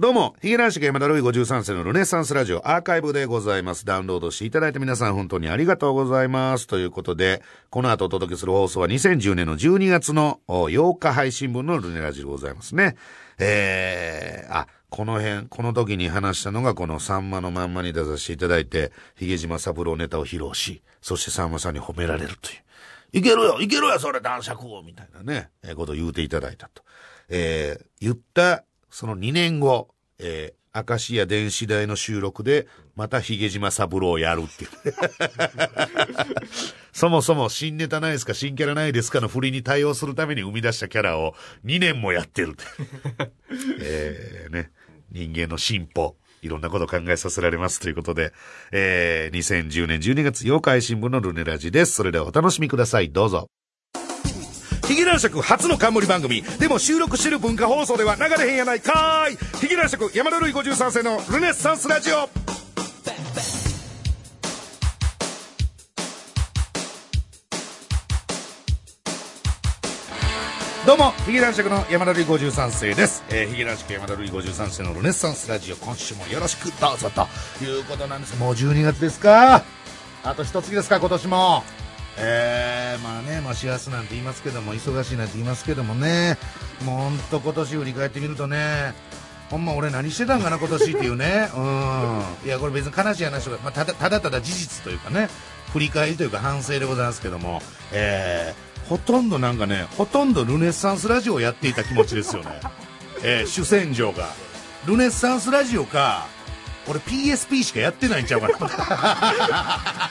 どうも、ヒゲ男子が山田ルイ53世のルネサンスラジオアーカイブでございます。ダウンロードしていただいて皆さん本当にありがとうございます。ということで、この後お届けする放送は2010年の12月の8日配信分のルネラジでございますね。えー、あ、この辺、この時に話したのがこのさんまのまんまに出させていただいて、ヒゲ島三郎ネタを披露し、そしてさんまさんに褒められるという。いけるよいけるよそれ男爵をみたいなね、えーことを言うていただいたと。えー、言った、その2年後、えー、明石家電子台の収録で、またヒゲ島三郎をやるっていう。そもそも新ネタないですか？新キャラないですかの振りに対応するために生み出したキャラを2年もやってるって。えー、ね、人間の進歩。いろんなことを考えさせられますということで、えー、2010年12月8日配信分のルネラジです。それではお楽しみください。どうぞ。ヒゲ男爵初の冠番組。でも収録してる文化放送では流れへんやないかーい。ヒゲ男爵山田るい53世のルネッサンスラジオ。どうも、ヒゲ男爵の山田るい53世です。えー、ヒゲ男爵山田るい53世のルネッサンスラジオ、今週もよろしくどうぞということなんです。もう12月ですかあと一月ですか、今年も。えー、まあね、まあ幸せなんて言いますけども、忙しいなんて言いますけどもね、もうほんと今年振り返ってみるとね、ほんま俺何してたんかな今年っていうね、うん。いや、これ別に悲しい話とか、まあただただただ事実というかね、振り返りというか反省でございますけども、えー、ほとんどなんかね、ほとんどルネッサンスラジオをやっていた気持ちですよね。えー、主戦場が。ルネッサンスラジオか、俺 PSP しかやってないんちゃうかな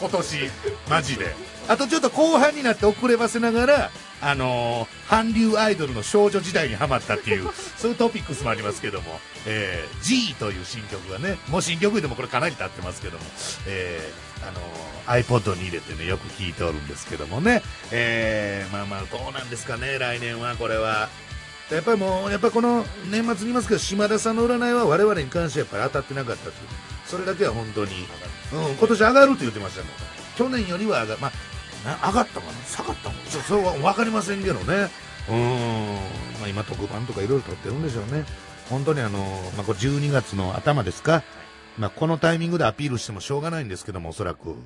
今年マジであとちょっと後半になって遅ればせながらあのー韓流アイドルの少女時代にハマったっていう そういうトピックスもありますけども、えー、G という新曲がねもう新曲でもこれかなり経ってますけども、えーあのー iPod に入れてねよく聴いておるんですけどもね、えーまあまあどうなんですかね来年はこれはやっぱりもう、やっぱりこの年末に言いますけど、島田さんの占いは我々に関してやっぱり当たってなかったという。それだけは本当に、うん、今年上がるって言ってましたもん。去年よりは上が、まあ、な上がったかな？下がったもん。ちょそれは分かりませんけどね。うん、まあ今特番とかいろいろ撮ってるんでしょうね。本当にあの、まあこれ12月の頭ですか？まあこのタイミングでアピールしてもしょうがないんですけども、おそらく。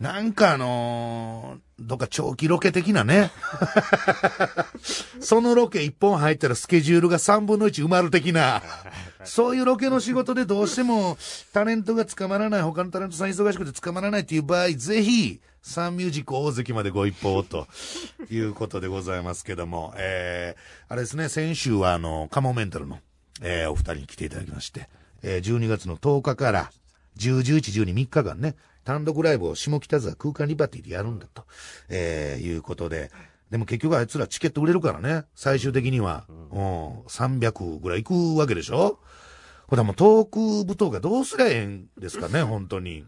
なんかあのーどっか長期ロケ的なね。そのロケ1本入ったらスケジュールが3分の1埋まる的な、そういうロケの仕事でどうしてもタレントが捕まらない、他のタレントさん忙しくて捕まらないっていう場合、ぜひ、サンミュージック大関までご一報ということでございますけども、えー、あれですね、先週はあの、カモメンタルの、えー、お二人に来ていただきまして、えー、12月の10日から10、11、12、3日間ね、単独ライブを下北沢空間リバティでやるんだと、えー、いうことで、でも結局あいつらチケット売れるからね、最終的には、うん、300ぐらい行くわけでしょ？ほらもうトーク舞踏がどうすりゃええんですかね、本当に。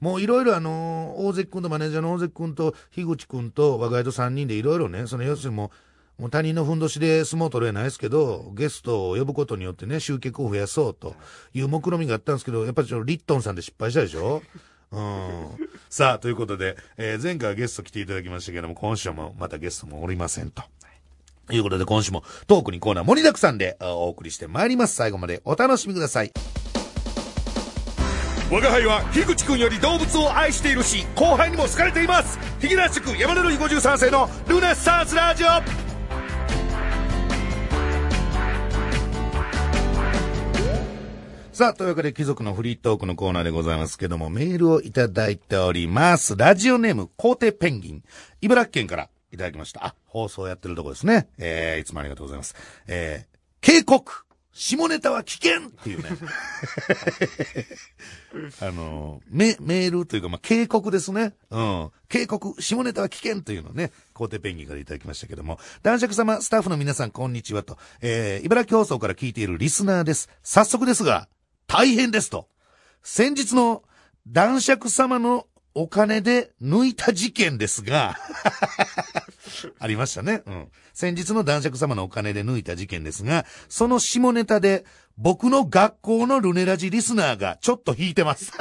もういろいろあのー大関君とマネージャーの大関君と樋口君と若井と3人でいろいろね、その要するにもう、もう他人のふんどしで相撲取れないですけど、ゲストを呼ぶことによってね、集客を増やそうという目論みがあったんですけど、やっぱりちょっとリットンさんで失敗したでしょ？うん。さあ、ということで、えー前回はゲスト来ていただきましたけども、今週もまたゲストもおりませんと。ということで、今週もトークにコーナー盛りだくさんでお送りしてまいります。最後までお楽しみください。我が輩は樋口くんより動物を愛しているし後輩にも好かれていますヒゲ男爵山田るい53世のルネッサンスラジオさあ、というわけで貴族のフリートークのコーナーでございますけども、メールをいただいております。ラジオネーム、皇帝ペンギン。茨城県からいただきました。あ、放送やってるとこですね。えー、いつもありがとうございます。えー、警告下ネタは危険っていうね。あの、メ、メールというか、まあ、警告ですね。うん。警告、下ネタは危険というのをね、皇帝ペンギンからいただきましたけども、男爵様、スタッフの皆さん、こんにちはと、えー、茨城放送から聞いているリスナーです。早速ですが、大変ですと。先日の男爵様のお金で抜いた事件ですが、ありましたね。うん。先日の男爵様のお金で抜いた事件ですが、その下ネタで僕の学校のルネラジリスナーがちょっと引いてます。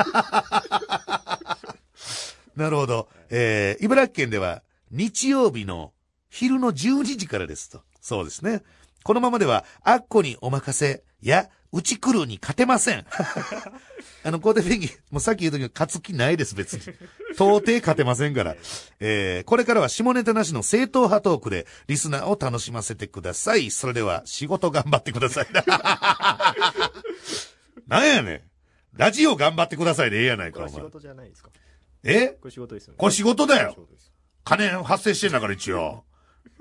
なるほど。えー、茨城県では日曜日の昼の12時からですと。そうですね。このままでは、アッコにお任せや、うち来るに勝てません。あの、コーテペンギン、もうさっき言うときは勝つ気ないです、別に。到底勝てませんから。えー、これからは下ネタなしの正統派トークで、リスナーを楽しませてください。それでは、仕事頑張ってください。なんやねん。ラジオ頑張ってくださいでええやないか、お前。これ仕事じゃないですか。え？これ仕事ですよね。これ仕事だよ金発生してんだから一応。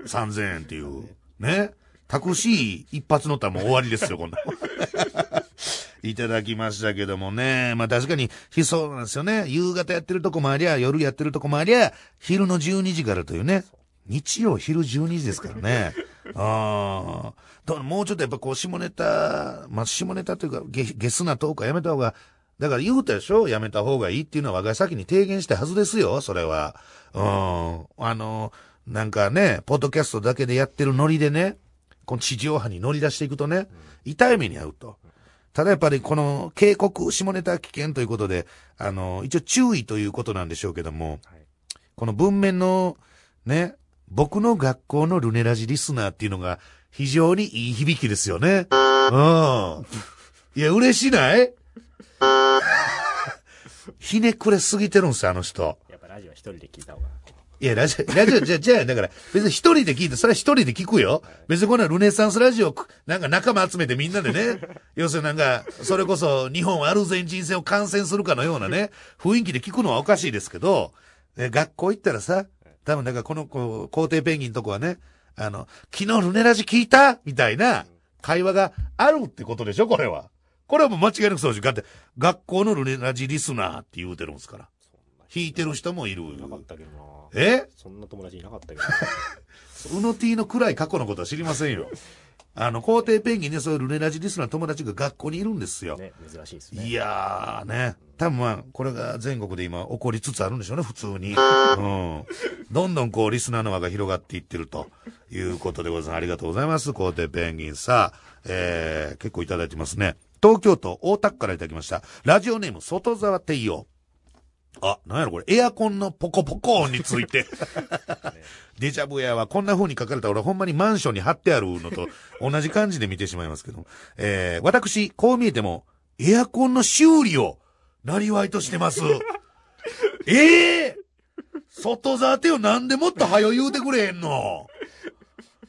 3000円っていう。ね？タクシー一発乗ったらもう終わりですよ、こんな。いただきましたけどもね。まあ確かに、ひそうなんですよね。夕方やってるとこもありゃ、夜やってるとこもありゃ、昼の12時からというね。日曜昼12時ですからね。ああ。ともうちょっとやっぱこう、下ネタ、まあ下ネタというか、ゲゲスなトークはやめた方が、だから言うたでしょ？やめた方がいいっていうのは我が先に提言したはずですよ、それは。うん。あの、なんかね、ポッドキャストだけでやってるノリでね、この地上波に乗り出していくとね、痛い目に遭うと。ただやっぱりこの警告、下ネタ危険ということで、あの、一応注意ということなんでしょうけども、はいこの文面のね、僕の学校のルネラジリスナーっていうのが非常にいい響きですよね。うん。いや、嬉しない？ひねくれすぎてるんですよ、あの人。やっぱラジオは一人で聞いた方が。いや、ラジオ、ラジオ、じゃ、じゃあ、だから、別に一人で聞いて、それは一人で聞くよ。別にこんなルネサンスラジオ、なんか仲間集めてみんなでね、要するになんか、それこそ日本アルゼンチン戦を観戦するかのようなね、雰囲気で聞くのはおかしいですけど、え学校行ったらさ、多分だからこの、こう、皇帝ペンギンのとこはね、あの、昨日ルネラジ聞いた？みたいな会話があるってことでしょ、これは。これはもう間違いなくそうでしょ。だって、学校のルネラジリスナーって言うてるんですから。弾いてる人もいる。なかったけどなえ？そんな友達いなかったけど。うの T の暗い過去のことは知りませんよ。あの、皇帝ペンギンでそういうルネラジリスナーの友達が学校にいるんですよ。ね、珍しいですね。いやーね。多分まあ、これが全国で今起こりつつあるんでしょうね、普通に。うん。どんどんこう、リスナーの輪が広がっていってるということでございます。ありがとうございます、皇帝ペンギンさあ、えー、結構いただいてますね。東京都大田区からいただきました。ラジオネーム、外沢帝陽。あ、なんやろこれ、エアコンのポコポコ音について。デジャブやはこんな風に書かれた俺ほんまにマンションに貼ってあるのと同じ感じで見てしまいますけど。えー、私、こう見えても、エアコンの修理を、なりわいとしてます。ええ外ざてよ、なんでもっと早言うてくれへんの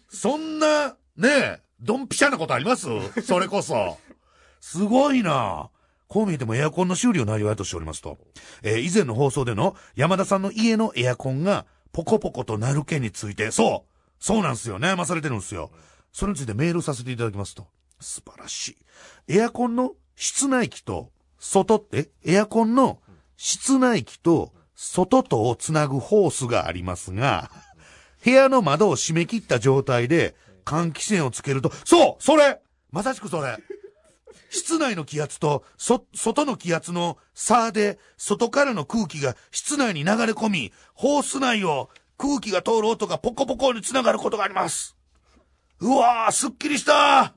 そんな、ねえ、ドンピシャなことあります？それこそ。すごいなこう見えてもエアコンの修理をなりわいとしておりますと。えー以前の放送での山田さんの家のエアコンがポコポコとなる件について、そうそうなんですよ。悩まされてるんですよ。それについてメールさせていただきますと。素晴らしい。エアコンの室内機と外って、エアコンの室内機と外とをつなぐホースがありますが、部屋の窓を閉め切った状態で換気扇をつけると、そうそれまさしくそれ室内の気圧と、そ、外の気圧の差で、外からの空気が室内に流れ込み、ホース内を空気が通る音がポコポコにつながることがあります。うわー、すっきりした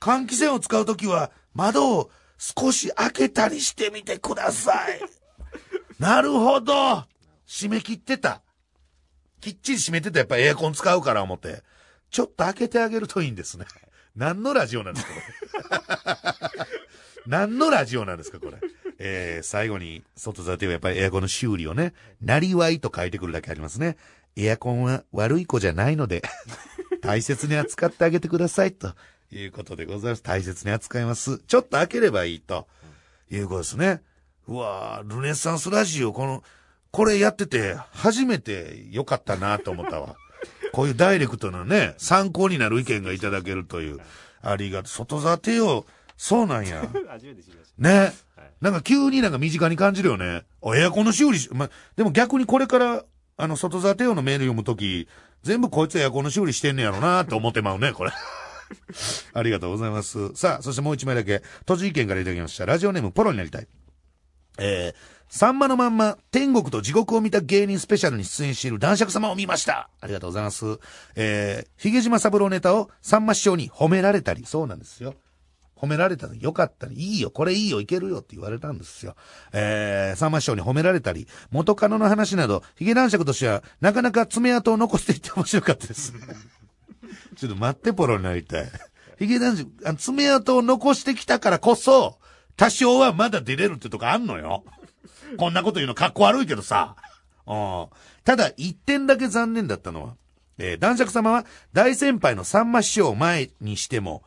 換気扇を使うときは、窓を少し開けたりしてみてください。なるほど締め切ってた。きっちり閉めてたやっぱエアコン使うから思って。ちょっと開けてあげるといいんですね。何のラジオなんですか、何のラジオなんですか、これ？えー、最後に、外座てはやっぱりエアコンの修理をね、なりわいと書いてくるだけありますね。エアコンは悪い子じゃないので、大切に扱ってあげてください、ということでございます。大切に扱います。ちょっと開ければいい、ということですね。うわールネサンスラジオ、この、これやってて、初めて良かったなと思ったわ。こういうダイレクトなね、参考になる意見がいただけるという。ありがとう。外座てよ。そうなんや。初めて知りましね。はいなんか急になんか身近に感じるよね。あエアコンの修理し、ま、でも逆にこれから、あの、外座てよのメール読むとき、全部こいつエアコンの修理してんねやろなって思ってまうね、これ。ありがとうございます。さあ、そしてもう一枚だけ、栃木県からいただきました。ラジオネームポロになりたい。えー、さんまのまんま、天国と地獄を見た芸人スペシャルに出演している男爵様を見ました。ありがとうございます。えー、ヒゲ島三郎ネタをさんま師匠に褒められたり、そうなんですよ。褒められたのよかったり、いいよ、これいいよ、いけるよって言われたんですよ。えー、さんま師匠に褒められたり、元カノの話など、ヒゲ男爵としては、なかなか爪痕を残していって面白かったです。ちょっと待って、ポロになりたい。ヒゲ男児、あ爪痕を残してきたからこそ、多少はまだ出れるってとこあんのよ。こんなこと言うのかっこ悪いけどさ。うんただ、一点だけ残念だったのは、えー男爵様は大先輩のさんま師匠を前にしても、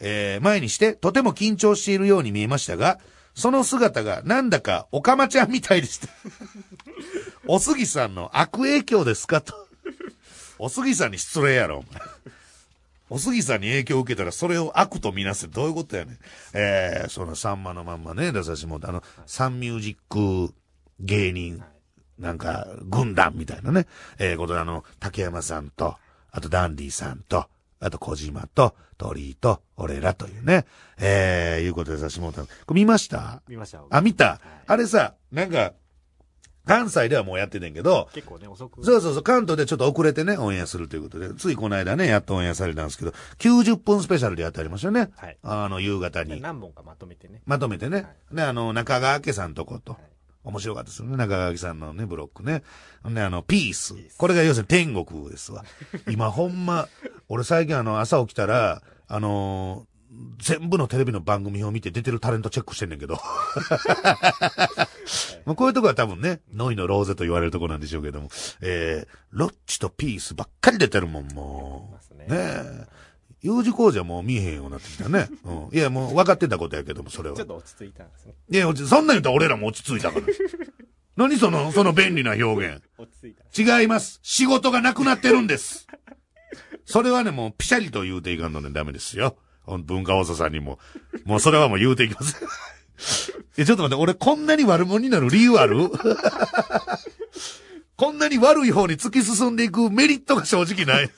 えー前にしてとても緊張しているように見えましたが、その姿がなんだかおかまちゃんみたいでした。おすぎさんの悪影響ですかと。おすぎさんに失礼やろ、お前。おすぎさんに影響を受けたらそれを悪とみなすどういうことやねん。えー、そのさんまのまんまね、出させてもらあの、サンミュージック芸人、なんか、軍団みたいなね、えー、ことであの、竹山さんと、あとダンディさんと、あと小島と、鳥居と、俺らというね、えー、いうことでさせてもらった。これ見ました？見ました。あ、見た、はいあれさ、なんか、関西ではもうやっててんけど、結構ね、遅く。そうそうそう、関東でちょっと遅れてね、オンエアするということで、ついこの間ね、やっとオンエアされたんですけど、90分スペシャルでやってありましたよね。はい。あの、夕方に。何本かまとめてね。まとめてね。で、あの、中川家さんとこと。はい面白かったですよね。中川家さんのね、ブロックね。ほんで、あの、ピースピー。スこれが要するに天国ですわ。今ほんま、俺最近あの、朝起きたら、あのー全部のテレビの番組を見て出てるタレントチェックしてんねんけど。まあこういうとこは多分ね、ノイのローゼと言われるとこなんでしょうけども。えー、ロッチとピースばっかり出てるもん、もう。ねねえ。U 字工事はもう見えへんようになってきたね。うん。いや、もう分かってたことやけども、それはちょ。っと落ち着いたんですね。いや、落ちそんなん言ったら俺らも落ち着いたから。何その、その便利な表現。落ち着いた。違います。仕事がなくなってるんです。それはね、もう、ピシャリと言うていかんのでダメですよ。文化放送さんにも。もうそれはもう言うていきます。え、ちょっと待って、俺こんなに悪者になる理由ある？こんなに悪い方に突き進んでいくメリットが正直ない。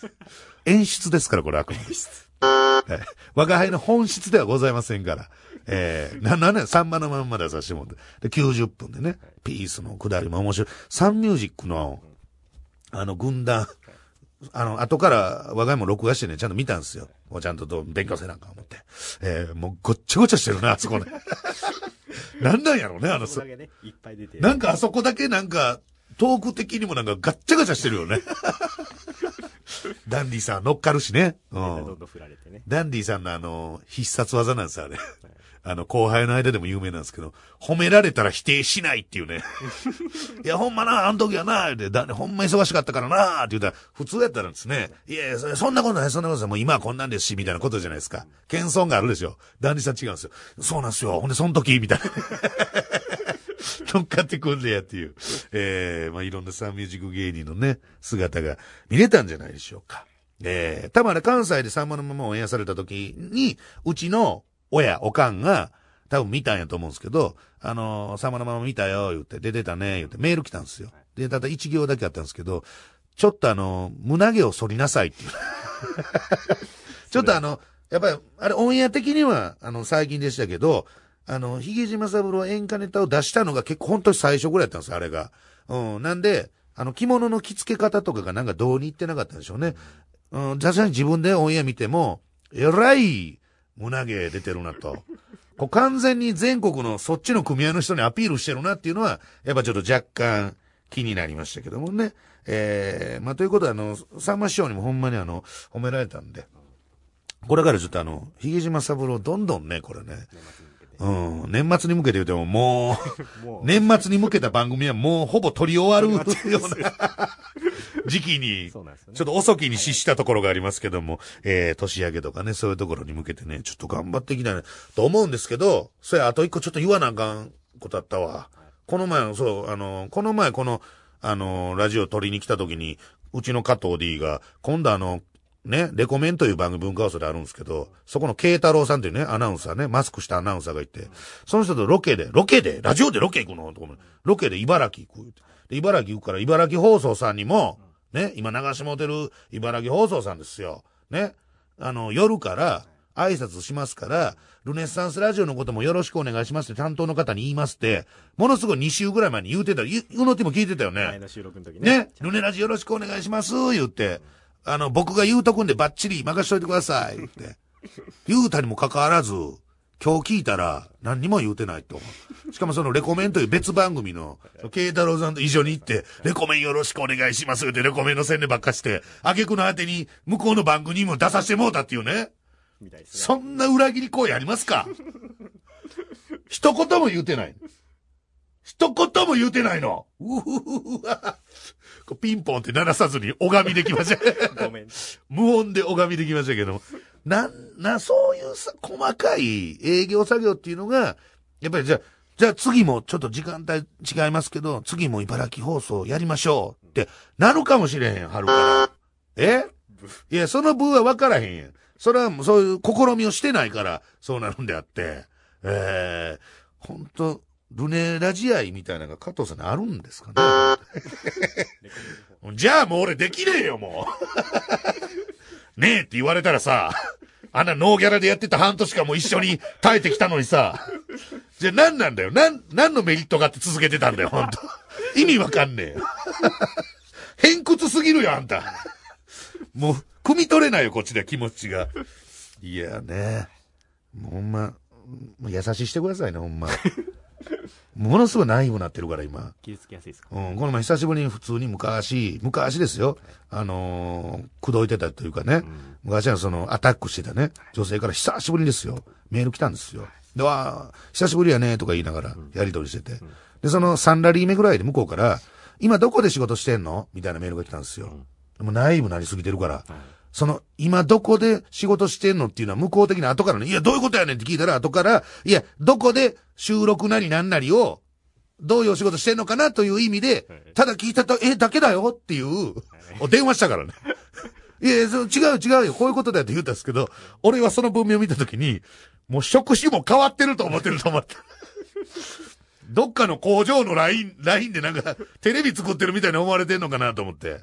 演出ですから、これあくまで。はい我が輩の本質ではございませんから。えー、な、なんね、サンマのまんまでさせてもらって。で、90分でね、ピースのくだりも面白い。サンミュージックの、あの、軍団、あの、後から我が家も録画してね、ちゃんと見たんですよ。もうちゃんとどう勉強せなあかん思って。えー、もうごっちゃごちゃしてるな、あそこね。なんなんやろうね、あの、そそこだけね、いっぱい出て。なんかあそこだけなんか、トーク的にもなんかガッチャガチャしてるよね。ダンディさん乗っかるしね。うどんん。どん振られてね。ダンディさんのあの、必殺技なんですよ、あれ。あの、後輩の間でも有名なんですけど、褒められたら否定しないっていうね。いや、ほんまな、あの時はな、で、だほんま忙しかったからな、って言ったら、普通やったらですね、いやいや、そそんなことない、そんなことない、もう今はこんなんですし、みたいなことじゃないですか。謙遜があるでしょ。ダンディさん違うんですよ。そうなんですよ。ほんで、その時、みたいな。乗っかってくんねやっていう。えー、まあ、いろんなサンミュージック芸人のね、姿が見れたんじゃないでしょうか。えー、多分あれ関西でさんまのままオンエアされた時に、うちの親、おかんが、多分見たんやと思うんですけど、あのー、さんまのまま見たよ、言って、で、出たね、言って、メール来たんですよ。で、ただ一行だけあったんですけど、ちょっとあのー、胸毛を反りなさいっていう。ちょっとあの、やっぱり、あれ、オンエア的には、あの、最近でしたけど、あの、ヒゲ島三郎演歌ネタを出したのが結構本当に最初ぐらいだったんですよ、あれが。うん。なんで、あの、着物の着付け方とかがなんかどうにいってなかったんでしょうね。うん、確かに自分でオンエア見ても、えらい胸毛出てるなと。こう完全に全国のそっちの組合の人にアピールしてるなっていうのは、やっぱちょっと若干気になりましたけどもね。えー、まあということであの、さんま師匠にもほんまにあの、褒められたんで、これからちょっとあの、ヒゲ島三郎どんどんね、これね。うん、年末に向けて言うてももう、年末に向けた番組はもうほぼ取り終わるような時期に。ちょっと遅きに失したところがありますけども、えー、年明けとかね、そういうところに向けてね、ちょっと頑張っていきたいなと思うんですけど、それあと一個ちょっと言わなあかんことあったわ。この前、そう、あの、この前この、あの、ラジオ撮りに来た時に、うちの加藤 D が、今度あの、ね、レコメンという番組文化放送であるんですけど、そこの慶太郎さんというね、アナウンサーね、マスクしたアナウンサーがいて、その人とロケで、ロケで、ラジオでロケ行くの？とかロケで茨城行く。で、茨城行くから、茨城放送さんにも、ね、今流してもうてる茨城放送さんですよ。ね。あの、夜から挨拶しますから、ルネッサンスラジオのこともよろしくお願いしますって担当の方に言いますって、ものすごい2週ぐらい前に言うてた。ゆうのっても聞いてたよね。前の収録の時ね。ね、ルネラジよろしくお願いします、言って、あの、僕が言うとくんでバッチリ任しといてください、言って。言うたにもかかわらず、今日聞いたら何にも言うてないと。しかもそのレコメンという別番組の、慶太郎さんと一緒に行って、レコメンよろしくお願いします、言ってレコメンの宣伝ばっかして、挙句の果てに向こうの番組にも出させてもうたっていうね。みたいですね。そんな裏切り行為ありますか？一言も言うてない。一言も言うてないの。うふふふわ。ピンポンって鳴らさずに拝みできました。ごめん。無音で拝みできましたけど、なん、な、そういうさ、細かい営業作業っていうのが、やっぱりじゃあ、じゃあ次もちょっと時間帯違いますけど、次も茨城放送やりましょうってなるかもしれへん、春から。え？いや、その部は分からへんやん。それはもうそういう試みをしてないから、そうなるんであって。ええ本当ルネラジアイみたいなのが加藤さんにあるんですかね？じゃあもう俺できねえよ、もう。ねえって言われたらさ、あんなノーギャラでやってた半年間も一緒に耐えてきたのにさ、じゃあ何なんだよ。なん、何のメリットがあって続けてたんだよ、本当意味わかんねえよ。偏屈すぎるよ、あんた。もう、汲み取れないよ、こっちで気持ちが。いやね。ほんま、優しいしてくださいね、ほんま。ものすごいナイーブになってるから、今。傷つきやすいですか？うん、この前久しぶりに普通に昔、昔ですよ。あのー、口説いてたというかね、昔はそのアタックしてたね、女性から久しぶりですよ。メール来たんですよ。で、わあ、久しぶりやね、とか言いながらやりとりしてて。で、その3ラリー目ぐらいで向こうから、今どこで仕事してんの？みたいなメールが来たんですよ。でもナイーブなりすぎてるから、その、今どこで仕事してんのっていうのは向こう的に後からね、いや、どういうことやねんって聞いたら後から、いや、どこで収録なりなんなりを、どういうお仕事してんのかなという意味で、ただ聞いたと、え、だけだよっていう、お電話したからね。いやそう違う違うよ、こういうことだよって言ったんですけど、俺はその文面を見たときに、もう職種も変わってると思ってると思って。どっかの工場のライン、ラインでなんか、テレビ作ってるみたいに思われてんのかなと思って。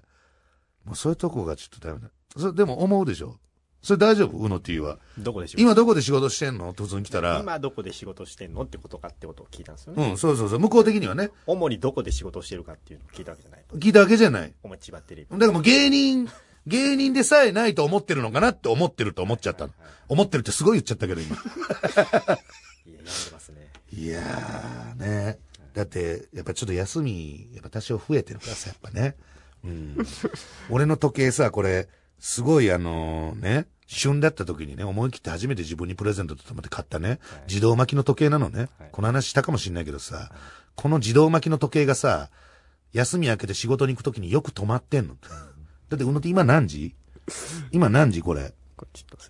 もうそういうとこがちょっとダメだ。それでも思うでしょ？それ大丈夫？うの T は。どこで仕事？今どこで仕事してんの？って普通に来たら。今どこで仕事してんのってことかってことを聞いたんですよね。うん、そうそうそう。向こう的にはね。主にどこで仕事してるかっていうのを聞いたわけじゃないと。聞いたわけじゃない。お前千葉テレビ。だからもう芸人、芸人でさえないと思ってるのかなって思ってると思っちゃったの。思ってるってすごい言っちゃったけど今。いや、病んでますね。いやーね。だって、やっぱちょっと休み、やっぱ多少増えてるからさ、やっぱね。うん。俺の時計さ、これ、すごいあのね、旬だった時にね、思い切って初めて自分にプレゼントと思って買ったね、自動巻きの時計なのね。はい。この話したかもしんないけどさ、この自動巻きの時計がさ、休み明けて仕事に行く時によく止まってんの。だって、うのって今何時？今何時これ？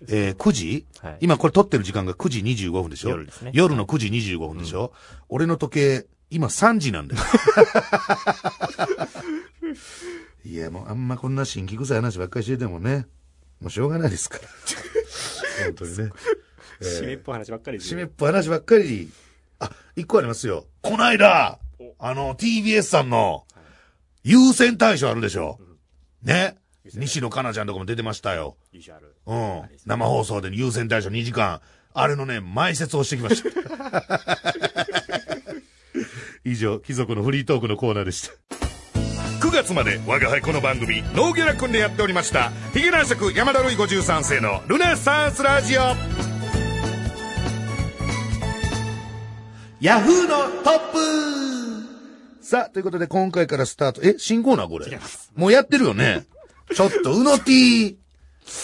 えー、9時、はい。今これ撮ってる時間が9時25分でしょ？夜ですね。夜の9時25分でしょ、俺の時計、今3時なんだよ。いや、もうあんまこんな新規臭い話ばっかりしててもね、もうしょうがないですから。本当にね。締めっぽい話ばっかり締めっぽい話ばっかり。あ、一個ありますよ。こないだお、あの、TBS さんの、優先大賞あるでしょ。ね。西野カナちゃんとかも出てましたよ。うん。生放送で優先大賞2時間。あれのね、前説をしてきました。以上、貴族のフリートークのコーナーでした。9月まで我が輩この番組、ノーギャラ君でやっておりました、ヒゲ男爵山田るい53世のルネサンスラジオ。ヤフーのトップさあ、ということで今回からスタート。え、新コーナーこれ？もうやってるよね？ちょっと、うの T。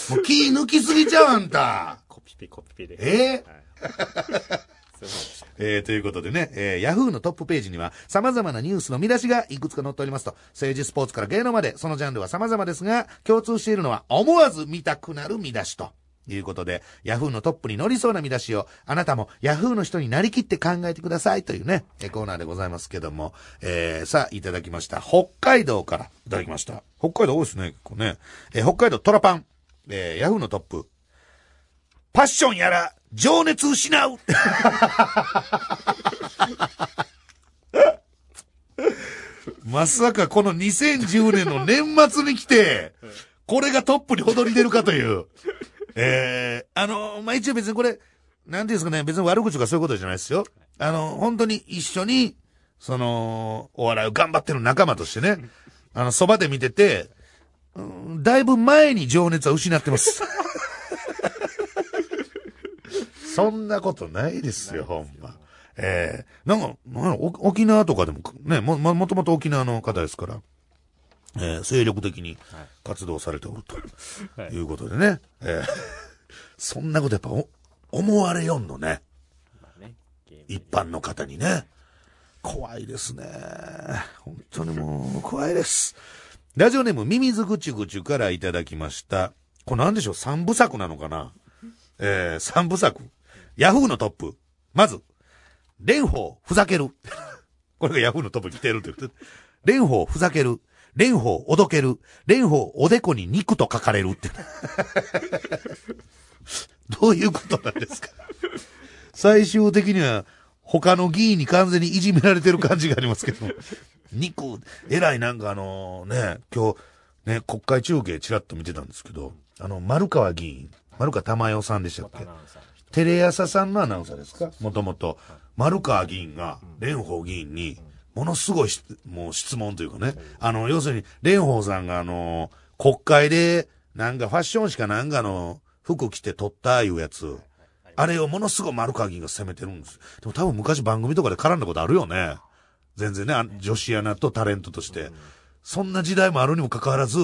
もう気抜きすぎちゃうあんた。コピペコピペで。え？ーすい えー、ということでね、えー、ヤフーのトップページには様々なニュースの見出しがいくつか載っておりますと、政治スポーツから芸能まで、そのジャンルは様々ですが、共通しているのは思わず見たくなる見出しと。いうことで、ヤフーのトップに乗りそうな見出しを、あなたもヤフーの人になりきって考えてくださいというね、えーコーナーでございますけども、えー、さあ、いただきました。北海道からいただきました。北海道多いですね、結構ね。えー、北海道トラパン、えー、ヤフーのトップ。パッションやら、情熱失うまさかこの2010年の年末に来て、これがトップに躍り出るかという。えー、あの、まあ、一応別にこれ、なんていうんですかね、別に悪口とかそういうことじゃないですよ。あの、本当に一緒に、その、お笑いを頑張ってる仲間としてね、あの、そばで見てて、うんだいぶ前に情熱は失ってます。そんなことないですよ、ほんま。ええなんか、なんやろお沖縄とかでも、ね、も、ももともと沖縄の方ですから、えー精力的に活動されておると はいいうことでね。えー そんなことやっぱお思われよんのね。まあね、一般の方にね。怖いですね。本当にもう、怖いです。ラジオネーム、ミミズぐちゅぐちゅからいただきました。これなんでしょう？三部作なのかな？えー、三部作。ヤフーのトップ。まず、蓮舫ふざける。これがヤフーのトップに来てるって言って。蓮舫ふざける。蓮舫おどける。蓮舫おでこに肉と書かれるって。どういうことなんですか？最終的には、他の議員に完全にいじめられてる感じがありますけど。肉、えらいなんかあのね、今日、ね、国会中継ちらっと見てたんですけど、あの、丸川議員、丸川珠代さんでしたっけ？テレ朝さんのアナウンサーですか？もともと。丸川議員が、蓮舫議員に、ものすごいしもう質問というかね、あの、要するに、蓮舫さんがあの、国会で、なんかファッションしかなんかの服着て撮ったいうやつ、あれをものすごい丸川議員が責めてるんです。でも多分昔番組とかで絡んだことあるよね。全然ね、あ女子アナとタレントとして。そんな時代もあるにもかかわらず、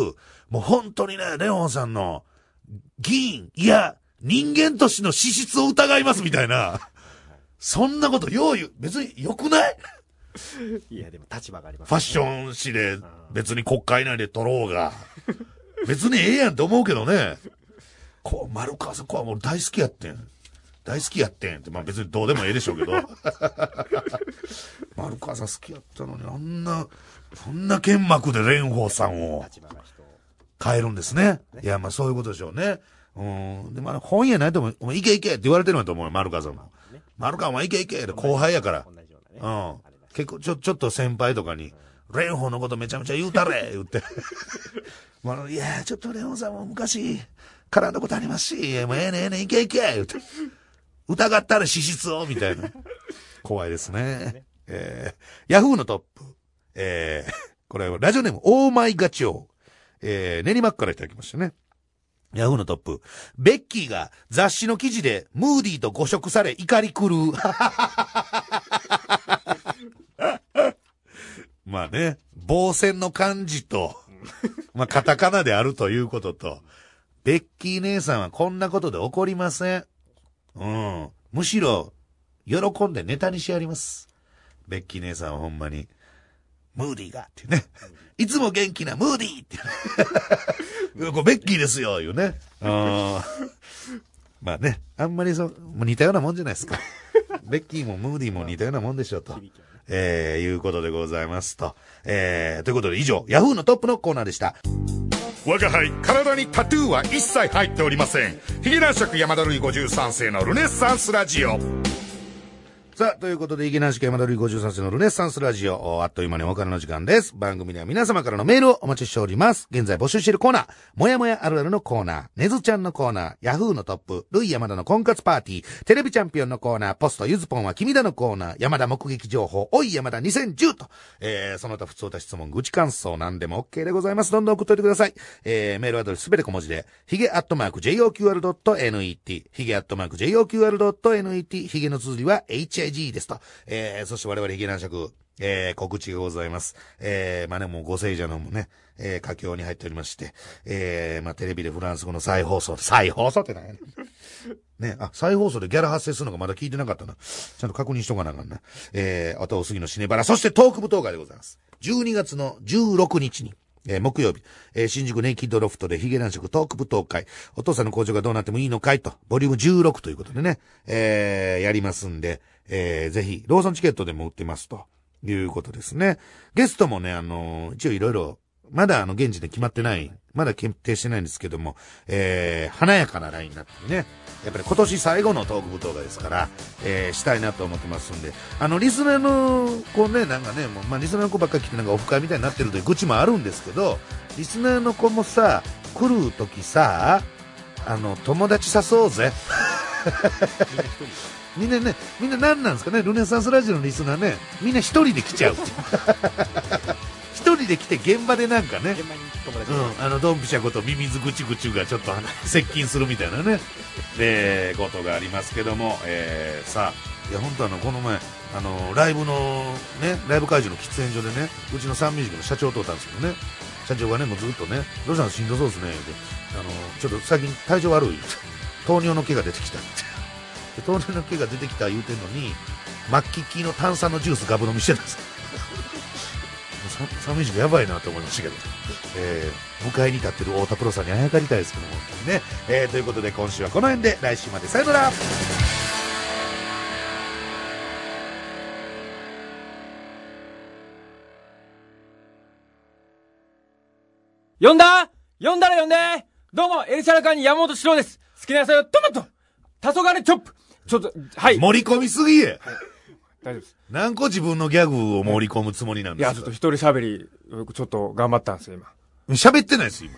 もう本当にね、レオンさんの議員、いや、人間としての資質を疑いますみたいな。そんなことよう言う。別に良くない？いや、でも立場があります、ファッション誌で別に国会内で撮ろうが。別にええやんって思うけどね。こう、丸川さん、こう、もう大好きやってん。大好きやってんって、まあ別にどうでもええでしょうけど。丸川さん好きやったのに、あんな、そんな剣幕で蓮舫さんを。変えるんですね。いや、まあそういうことでしょうね。うん。でもあの本屋ないとも、お前いけいけって言われてるんだと思うよ、丸川さんも。ね。丸川お前いけいけって後輩やから。同じようなね。うん結構、ちょ、ちょっと先輩とかに、蓮舫のことめちゃめちゃ言うたれ言って。まあ、いや、ちょっと蓮舫さんも昔、絡んだことありますし、もうええねんええねけいけ言って。疑ったら資質をみたいな。怖いですね。えー、ヤフーのトップ。えー、これはラジオネーム、オーマイガチョウ。えー、練馬区からいただきましたね。ヤフーのトップ。ベッキーが雑誌の記事でムーディーと誤植され怒り狂う。まあね、防戦の漢字と、まあカタカナであるということと、ベッキー姉さんはこんなことで怒りません。うん。むしろ、喜んでネタにしてやります。ベッキー姉さんはほんまに、ムーディーがっていうね。いつも元気なムーディーって いうね。これベッキーですよ、いうね。まあね、あんまりそ似たようなもんじゃないですか。ベッキーもムーディーも似たようなもんでしょうと。えー、いうことでございますと。えー、ということで以上、ヤフーのトップのコーナーでした。我が輩体にタトゥーは一切入っておりませんヒゲ男爵山田るい53世のルネッサンスラジオさあ、ということで、池南市山田るい53世のルネッサンスラジオ、あっという間にお別れの時間です。番組では皆様からのメールをお待ちしております。現在募集しているコーナー、もやもやあるあるのコーナー、ねずちゃんのコーナー、ヤフーのトップ、ルイ山田の婚活パーティー、テレビチャンピオンのコーナー、ポストゆずぽんは君だのコーナー、山田目撃情報、おい山田2010と、えー、その他普通た質問、愚痴感想、何でも OK でございます。どんどん送っといてください。えー、メールアドレスすべて小文字で、ヒゲアットマーク JOQR.net、ヒゲアットマーク JOQR.net、ヒゲの綴りは h HIG ですと。えー、そして我々ヒゲ男爵、えー、告知がございます。えー、まあね、もうご聖者のもね、えー、佳境に入っておりまして、えー、まあテレビでフランス語の再放送、再放送って何やねん。ね、あ、再放送でギャラ発生するのがまだ聞いてなかったな。ちゃんと確認しとかなあかんな。えー、あとお杉のシネバラ、そしてトーク舞踏会でございます。12月の16日に、えー木曜日、えー新宿ネイキッドロフトでヒゲ男爵トーク舞踏会、お父さんの工場がどうなってもいいのかいと、ボリューム16ということでね、えーやりますんで、えーぜひ、ローソンチケットでも売ってますということですね。ゲストもね、あのー一応いろいろ、まだあの、現時で決まってない、まだ決定してないんですけども、えー華やかなラインナップにね、やっぱり今年最後のトーク舞踏会ですから、えーしたいなと思ってますんで、あの、リスナーの子ね、なんかね、もう、まあ、リスナーの子ばっかり来てなんかオフ会みたいになってるという愚痴もあるんですけど、リスナーの子もさ、来るときさ、あの、友達誘おうぜ。みんなね、みんな何なんですかね、ルネサンスラジオのリスナーね、みんな一人で来ちゃう。一人で来て現場でなんかね、うん、あの、ドンピシャことミミズぐちぐちがちょっと接近するみたいなね、で、ことがありますけども、えー、さあ、いや、本当あの、この前、あの、ライブの、ね、ライブ会場の喫煙所でね、うちのサンミュージックの社長とおったんですけどね、社長がね、もうずっとね、どうしたのしんどそうですね、言うてあの、ちょっと最近体調悪い、糖尿の毛が出てきたって。で糖尿の毛が出てきた言うてんのに、末期の炭酸のジュースガブ飲みしてたんです。寒い時期やばいなと思いましたけど。えー、迎えに立ってる太田プロさんにあやかりたいですけど、本当にね。えー、ということで今週はこの辺で、来週までさよなら呼んだ呼んだら呼んでどうも、エルシャラカーニ山本史郎です。好きな野菜はトマト黄昏チョップちょっと、はい。盛り込みすぎや。大丈夫です。何個自分のギャグを盛り込むつもりなんですか？ちょっと一人喋り、ちょっと頑張ったんですよ、今。喋ってないです、今。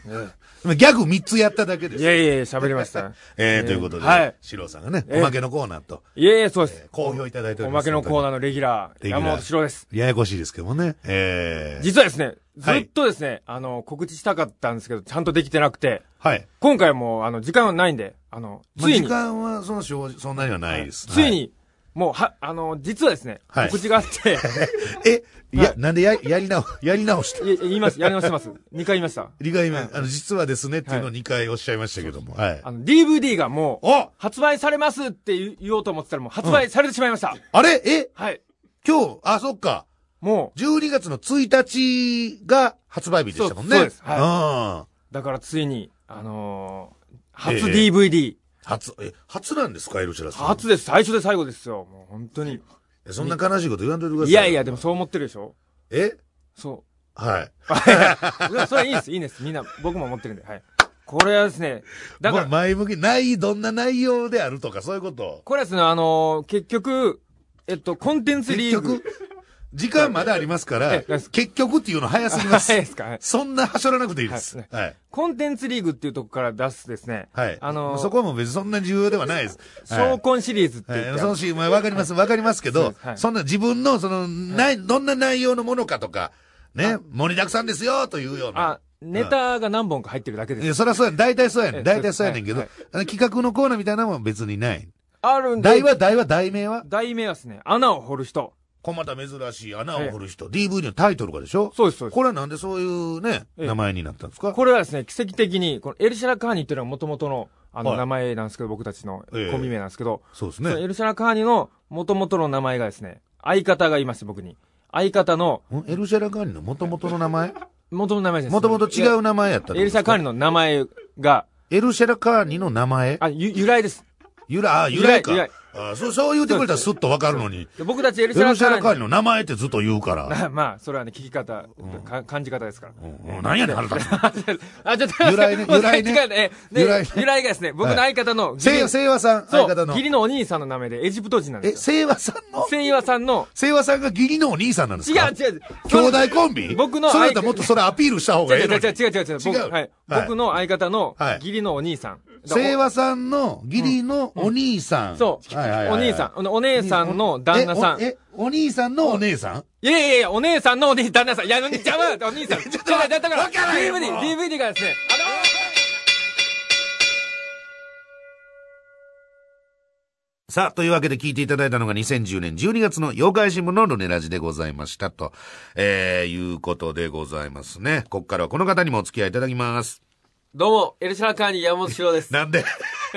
今ギャグ3つやっただけです。いやいやいや、喋りました。えー、ということで、はい。シローさんがね、えーおまけのコーナーと、いやいや、そうです。好評いただいておおります。まけのコーナーのレギュラー、山本史郎です。ややこしいですけどもね。えー、実はですね、ずはいっとですね、あの、告知したかったんですけど、ちゃんとできてなくて、はい。今回はもう、あの、時間はないんで、あの、ついに、間はそのそんなにはないです。ついに、もう、は、あの、実はですね、はい告知があって、はい。え、いや、なんでや、やり直、やり直した？いや言います、やり直してます。2回言いました。2回目、あの、実はですねっていうのを2回おっしゃいましたけども。はい。あの、DVD がもう、お発売されますって言言おうと思ってたらもう発売されてしまいました。あれ？え？はい。今日、あ、そっか。も12月の1日が発売日でしたもんね。そうそうですはいあう、だからついに、あのー初ええ DVD、あ。初、え、初なんですかエルシャラさん。初です。最初で最後ですよ。もう本当に。えそんな悲しいこと言わんといてください。いやいや、でもそう思ってるでしょえ？そはい。う。いやそれはいいです、いいです。みんな、僕も思ってるんで。はい。これはですね、だかまあら、前向き、ない、どんな内容であるとか、そういうこと。これはですね、あのー結局、えっと、コンテンツリーグ。結局、時間まだありますからええ、結局っていうの早すぎます 早い。ですか？はいそんなはしょらなくていいです。はいはい。コンテンツリーグっていうとこから出すですね、はい。あのーそこはもう別にそんな重要ではないです。証拠シリーズってって、そのし、まあ、わかります、わかりますけど、はいそんな自分の、その、ない、どんな内容のものかとか、ね、盛りだくさんですよ、というような。あ、ネタが何本か入ってるだけです。いや、そりゃ そうやねん。大体そうやねええん。大体そうやねんけど、企画のコーナーみたいなのも別にない。あるんで、題は、題は、題名は？題名はですね、穴を掘る人。こまた珍しい穴を掘る人。DVD のタイトルがでしょ？そうです、そうです。これはなんでそういうね、ええ名前になったんですか？これはですね、奇跡的に、このエルシャラカーニっていうのはもともとの、あの、はい名前なんですけど、僕たちのええコンビ名なんですけど、そうですそのエね。ルシャラカーニのもともとの名前がですね、相方がいまして、僕に。相方の、ん？エルシャラカーニの元々の名前？元の名前です。元々違う名前やったエルシャラカーニの。の名前が、エルシャラカーニの名前？あ、ゆ由来です。由来、あ、由来か。由来あそう、そう言うてくれたらスッとわかるのに。で僕たちエルエシャラカーニカーニ。の名前ってずっと言うから。ま あまあ、それはね、聞き方、か感じ方ですから。うんうんなんやねん、腹立つ。あ、ちょっと由来ね由来ね由来ね由来がですね、僕の相方の、せい、清和さん、そう相方の義。理のお兄さんの名前でエジプト人なんえ、ですよ。清和さんの？聖和さんの、清和さんが義理のお兄さんなんです違かう違う。兄弟コンビ？僕のそれだったらもっとそれアピールした方が違う違う。違う違う違う。僕違う僕の相方のはい義理のお兄さん。清和さんの義理のお兄さん。そう。はいはいはいはいお兄さん。お姉さんの旦那さん。いえ、お兄さんのお姉さん？やいやいや、お姉さんのお兄旦那さん。いや、邪魔だお兄さん。ちょっと待って、だから、DVD、DVD がですね、さあ、というわけで聞いていただいたのが2010年12月の妖怪新聞のルネラジでございました。と、えー、いうことでございますね。ここからはこの方にもお付き合いいただきます。どうも、エルシャラカーニ山本史郎です。なんで？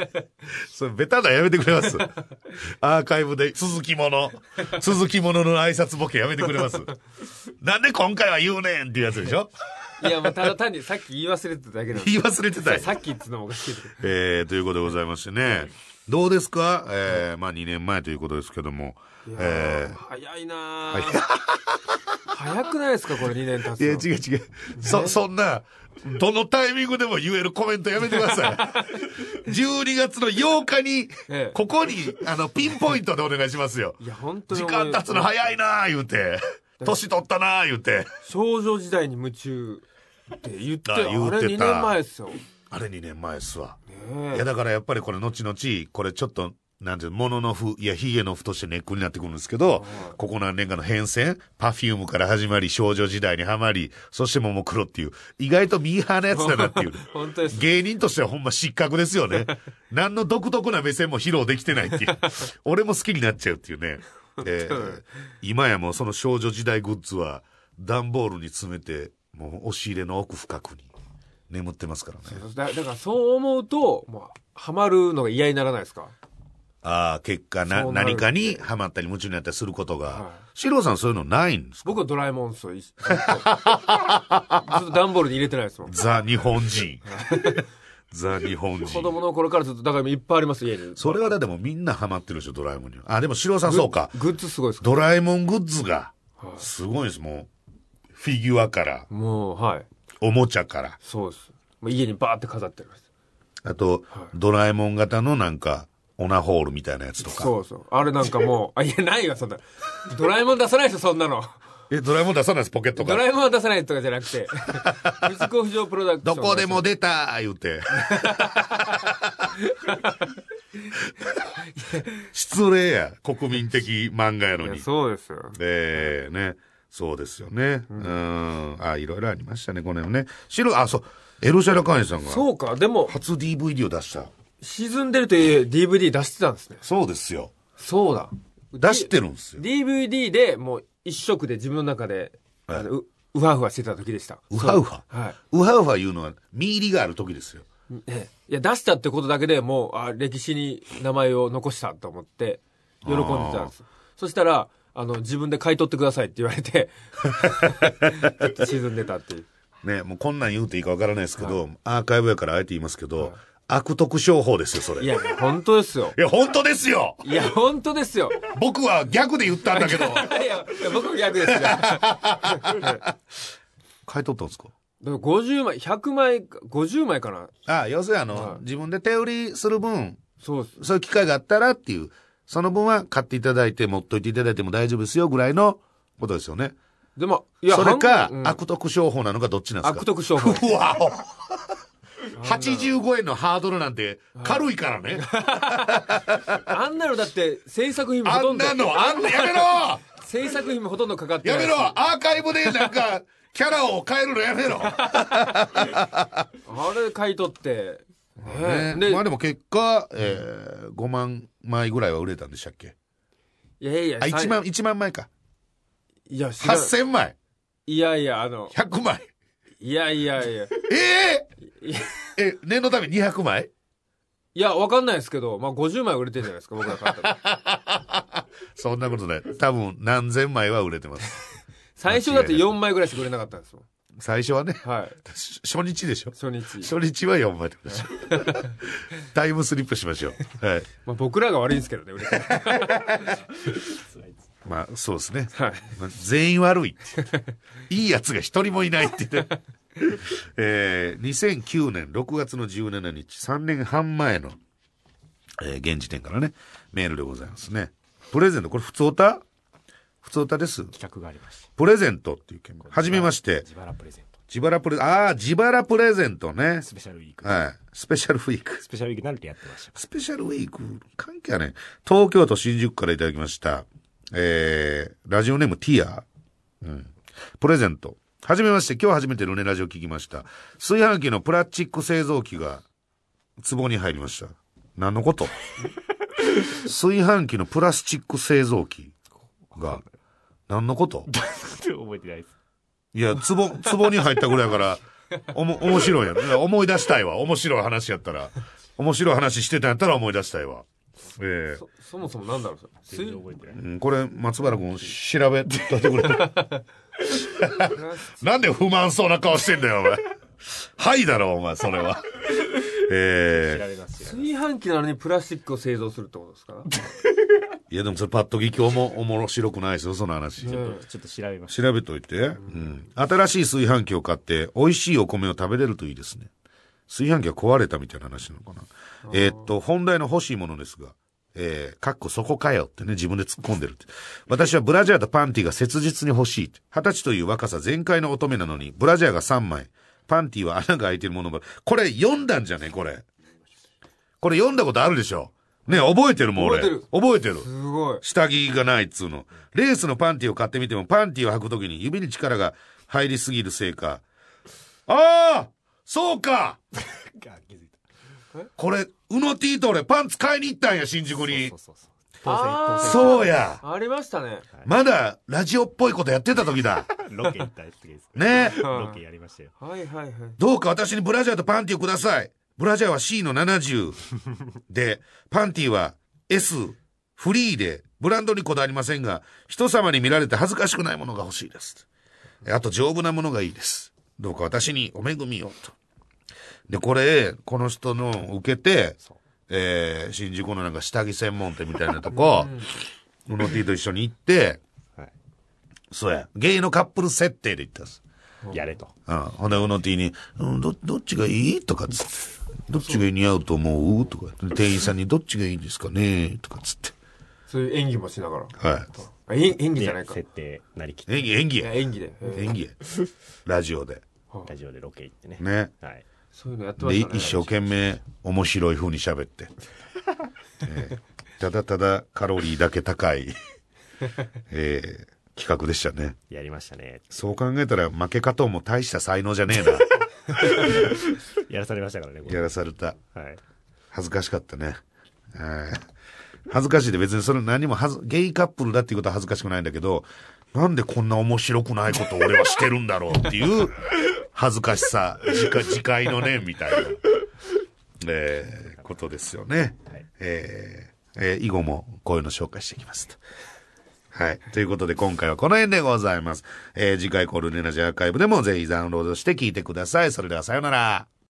それ、ベタなやめてくれますアーカイブで、続きもの、続きものの挨拶ボケやめてくれますなんで今回は言うねんっていうやつでしょ？いや、もうただ単にさっき言い忘れてただけなんで言い忘れてたよ。さっきっつうのもおかしいけど。えー、ということでございましてね。どうですか？えー、まあ2年前ということですけども。え早いなぁ。早くないですかこれ2年経つー、いの。や、違う違う。そ、そんな、どのタイミングでも言えるコメントやめてください。12月の8日にええ、ここに、あの、ピンポイントでお願いしますよ。いや、本当に時。間経つの早いなー言うて。年取ったなー言うて。少女時代に夢中って言って、あれあ言うてた2年前ですよ。あれ2年前っすわ。ねえいや、だからやっぱりこれ後々、これちょっと、なんていうの、物の符、いや、髭の符としてネックになってくるんですけど、ここ何年かの変遷、パフュームから始まり、少女時代にはまり、そしてももクロっていう、意外とミーハーなやつだなっていう。本当です。芸人としてはほんま失格ですよね。何の独特な目線も披露できてないっていう。俺も好きになっちゃうっていうね。えー今やもうその少女時代グッズは、段ボールに詰めて、もう押し入れの奥深くに。眠ってますからね。だだからそう思うと、もう、ハマるのが嫌にならないですか？ああ、結果な、何かにハマったり夢中になったりすることがは。シロさんそういうのないんですか？僕はドラえもんですよ。い ずっと段ボールに入れてないですもん。ザ・日本人。ザ・日本子人。供の頃からずっと、だからいっぱいあります、家に。それはだでもみんなハマってるでしょ、ドラえもんには。あ、でもシロさんそうか。グッズすごいですか？ドラえもんグッズが、はいすごいです、もう。フィギュアから、もう、はい。おもちゃから。そうです。もう家にバーって飾ってあります。あと、ドラえもん型のなんか、オナホールみたいなやつとか。そうそう。あれなんかもう、あ、いや、ないわ、そんな。ドラえもん出さないですよ、そんなの。え、ドラえもん出さないです、ポケットかドラら。えもんは出さないとかじゃなくて、藤子不二雄プロダクション。どこでも出た言うて。失礼や、国民的漫画やのに。そうですよ。ええね。そうですよね。うん。あ、いろいろありましたね、この辺ね。白、あ、そう。エロシャラカーニさんがそうか、でも、初 DVD を出した。沈んでるという DVD 出してたんですね。そうですよ。そうだ。出してるんですよ。DVD でもう一色で自分の中で、はいううわうわしてた時でした。ウハウハ？はウハウハ言うのは、見入りがある時ですよ。い。ええいや、出したってことだけでもう、あ、歴史に名前を残したと思って、喜んでたんです。そしたら、あの、自分で買い取ってくださいって言われて、ちょっと沈んでたっていう。ね、もうこんなん言うていいかわからないですけど、アーカイブやからあえて言いますけど、悪徳商法ですよ、それ。いや、いや、本当ですよ。本当ですよいや、本当ですよ。僕は逆で言ったんだけど。いや、いや僕も逆ですよ。買い取ったんですか？でも50枚、100枚か、50枚かな。ああ、要するにあの、はい自分で手売りする分、そうです。そういう機会があったらっていう、その分は買っていただいて、持っといていただいても大丈夫ですよぐらいのことですよね。でも、いや、それか、半分うん悪徳商法なのかどっちなんですか？悪徳商法。うわお85円のハードルなんて軽いからね。あんなのだって制作費もほとんどあんなの、あんな、やめろ制作費もほとんどかかってやめろアーカイブでなんか、キャラを変えるのやめろ。あれ買い取ってねまあでも結果、えー、5万枚ぐらいは売れたんでしたっけ？いやいやあ、1さ万、1万枚か。いや知らん8000枚。いやいやあの100枚。いやいやいや。ええいやえ、念のため200枚？いやわかんないですけどまあ50枚売れてるじゃないですか僕ら買ったら そんなことない。多分何千枚は売れてます。最初だって4枚ぐらいしか売れなかったんですもん。最初はね、はい。し初日でしょ？初日、初日は4枚でしょ？タイムスリップしましょう。はい。まあ、僕らが悪いんですけどね売れてまあ、そうですね。はいまあ全員悪い。いい奴が一人もいないって言って。えー、2009年6月の17日、3年半前の、えー現時点からね、メールでございますね。プレゼント、これ普通歌？普通歌です。企画がありまして。プレゼントっていう件。はじめまして。自腹プレゼント。自腹プレ、ああ、自腹プレゼントね。スペシャルウィーク。はい。スペシャルウィーク。スペシャルウィークになるとやってました。スペシャルウィーク、関係はね、東京都新宿からいただきました。えー、ラジオネームティア。うん。プレゼント。はじめまして、今日初めてルネラジオ聞きました。炊飯器のプラスチック製造機が、壺に入りました。何のこと？炊飯器のプラスチック製造機が、何のこと？覚えてないです。いや、壺、壺に入ったぐらいやから、おも、面白いやろ。いや思い出したいわ。面白い話やったら。面白い話してたんやったら思い出したいわ。ええそそもそもなんだろうそれ全然覚えてない。うんこれ、松原君、調べといてくれ。なんで不満そうな顔してんだよ、お前。はいだろ、お前、それは。え調べます。調べ炊飯器なのにプラスチックを製造するってことですか？え いや、でもそれパッと聞きおも、おもろ白くないですよ、その話。ますちょっと調べました。調べといて、うん。新しい炊飯器を買って、美味しいお米を食べれるといいですね。炊飯器が壊れたみたいな話なのかな。えーっと、本題の欲しいものですが、えー、かっこそこかよってね、自分で突っ込んでるって。私はブラジャーとパンティが切実に欲しい。二十歳という若さ全開の乙女なのに、ブラジャーが3枚、パンティは穴が開いてるものば、これ読んだんじゃねこれ。これ読んだことあるでしょね、覚えてるもん俺。覚えてる覚えてる。すごい下着がないっつうの。レースのパンティを買ってみても、パンティを履くときに指に力が入りすぎるせいか。ああそうか。これ、うの T と俺パンツ買いに行ったんや、新宿にそう。そうそう。当選、当選。そうやありましたね。まだラジオっぽいことやってた時だ。ロケ行った時です。ねロケやりましたよ。はいはいはい。どうか私にブラジャーとパンティをください。ブラジャーは C の70。で、パンティは S、フリーで、ブランドにこだわりませんが、人様に見られて恥ずかしくないものが欲しいです。あと丈夫なものがいいです。どうか私にお恵みをと。で、これ、この人の受けて、えー、新宿のなんか下着専門店みたいなとこ、うの T と一緒に行って、はい。そうや、ゲイのカップル設定で行ったんです。やれと。うん。ほんで、うの T に、うん、ど、どっちがいいとかっつって。どっちが似合うと思う？とか。店員さんにどっちがいいですかね？とかっつって。そういう演技もしながら。はあ演演技じゃないか。い設定なりきっい。て、演技、演技や、や。演技で。ええ演技や。ラジオで。ラジオでロケ行ってね。ね。はい。そういうのやってまで、したね。一生懸命面白い風に喋って。えーただただカロリーだけ高い、えー企画でしたね。やりましたね。そう考えたら負け方も大した才能じゃねえな。やらされましたからね、これやらされた。はい。恥ずかしかったね。はい恥ずかしいで別にそれ何もはず、ゲイカップルだっていうことは恥ずかしくないんだけど、なんでこんな面白くないことを俺はしてるんだろうっていう恥ずかしさ、自家自戒の念みたいな、えーことですよね。はいえーえー以後もこういうの紹介していきますと。はい。ということで今回はこの辺でございます。えー次回コールネラジアーカイブでもぜひダウンロードして聞いてください。それではさようなら。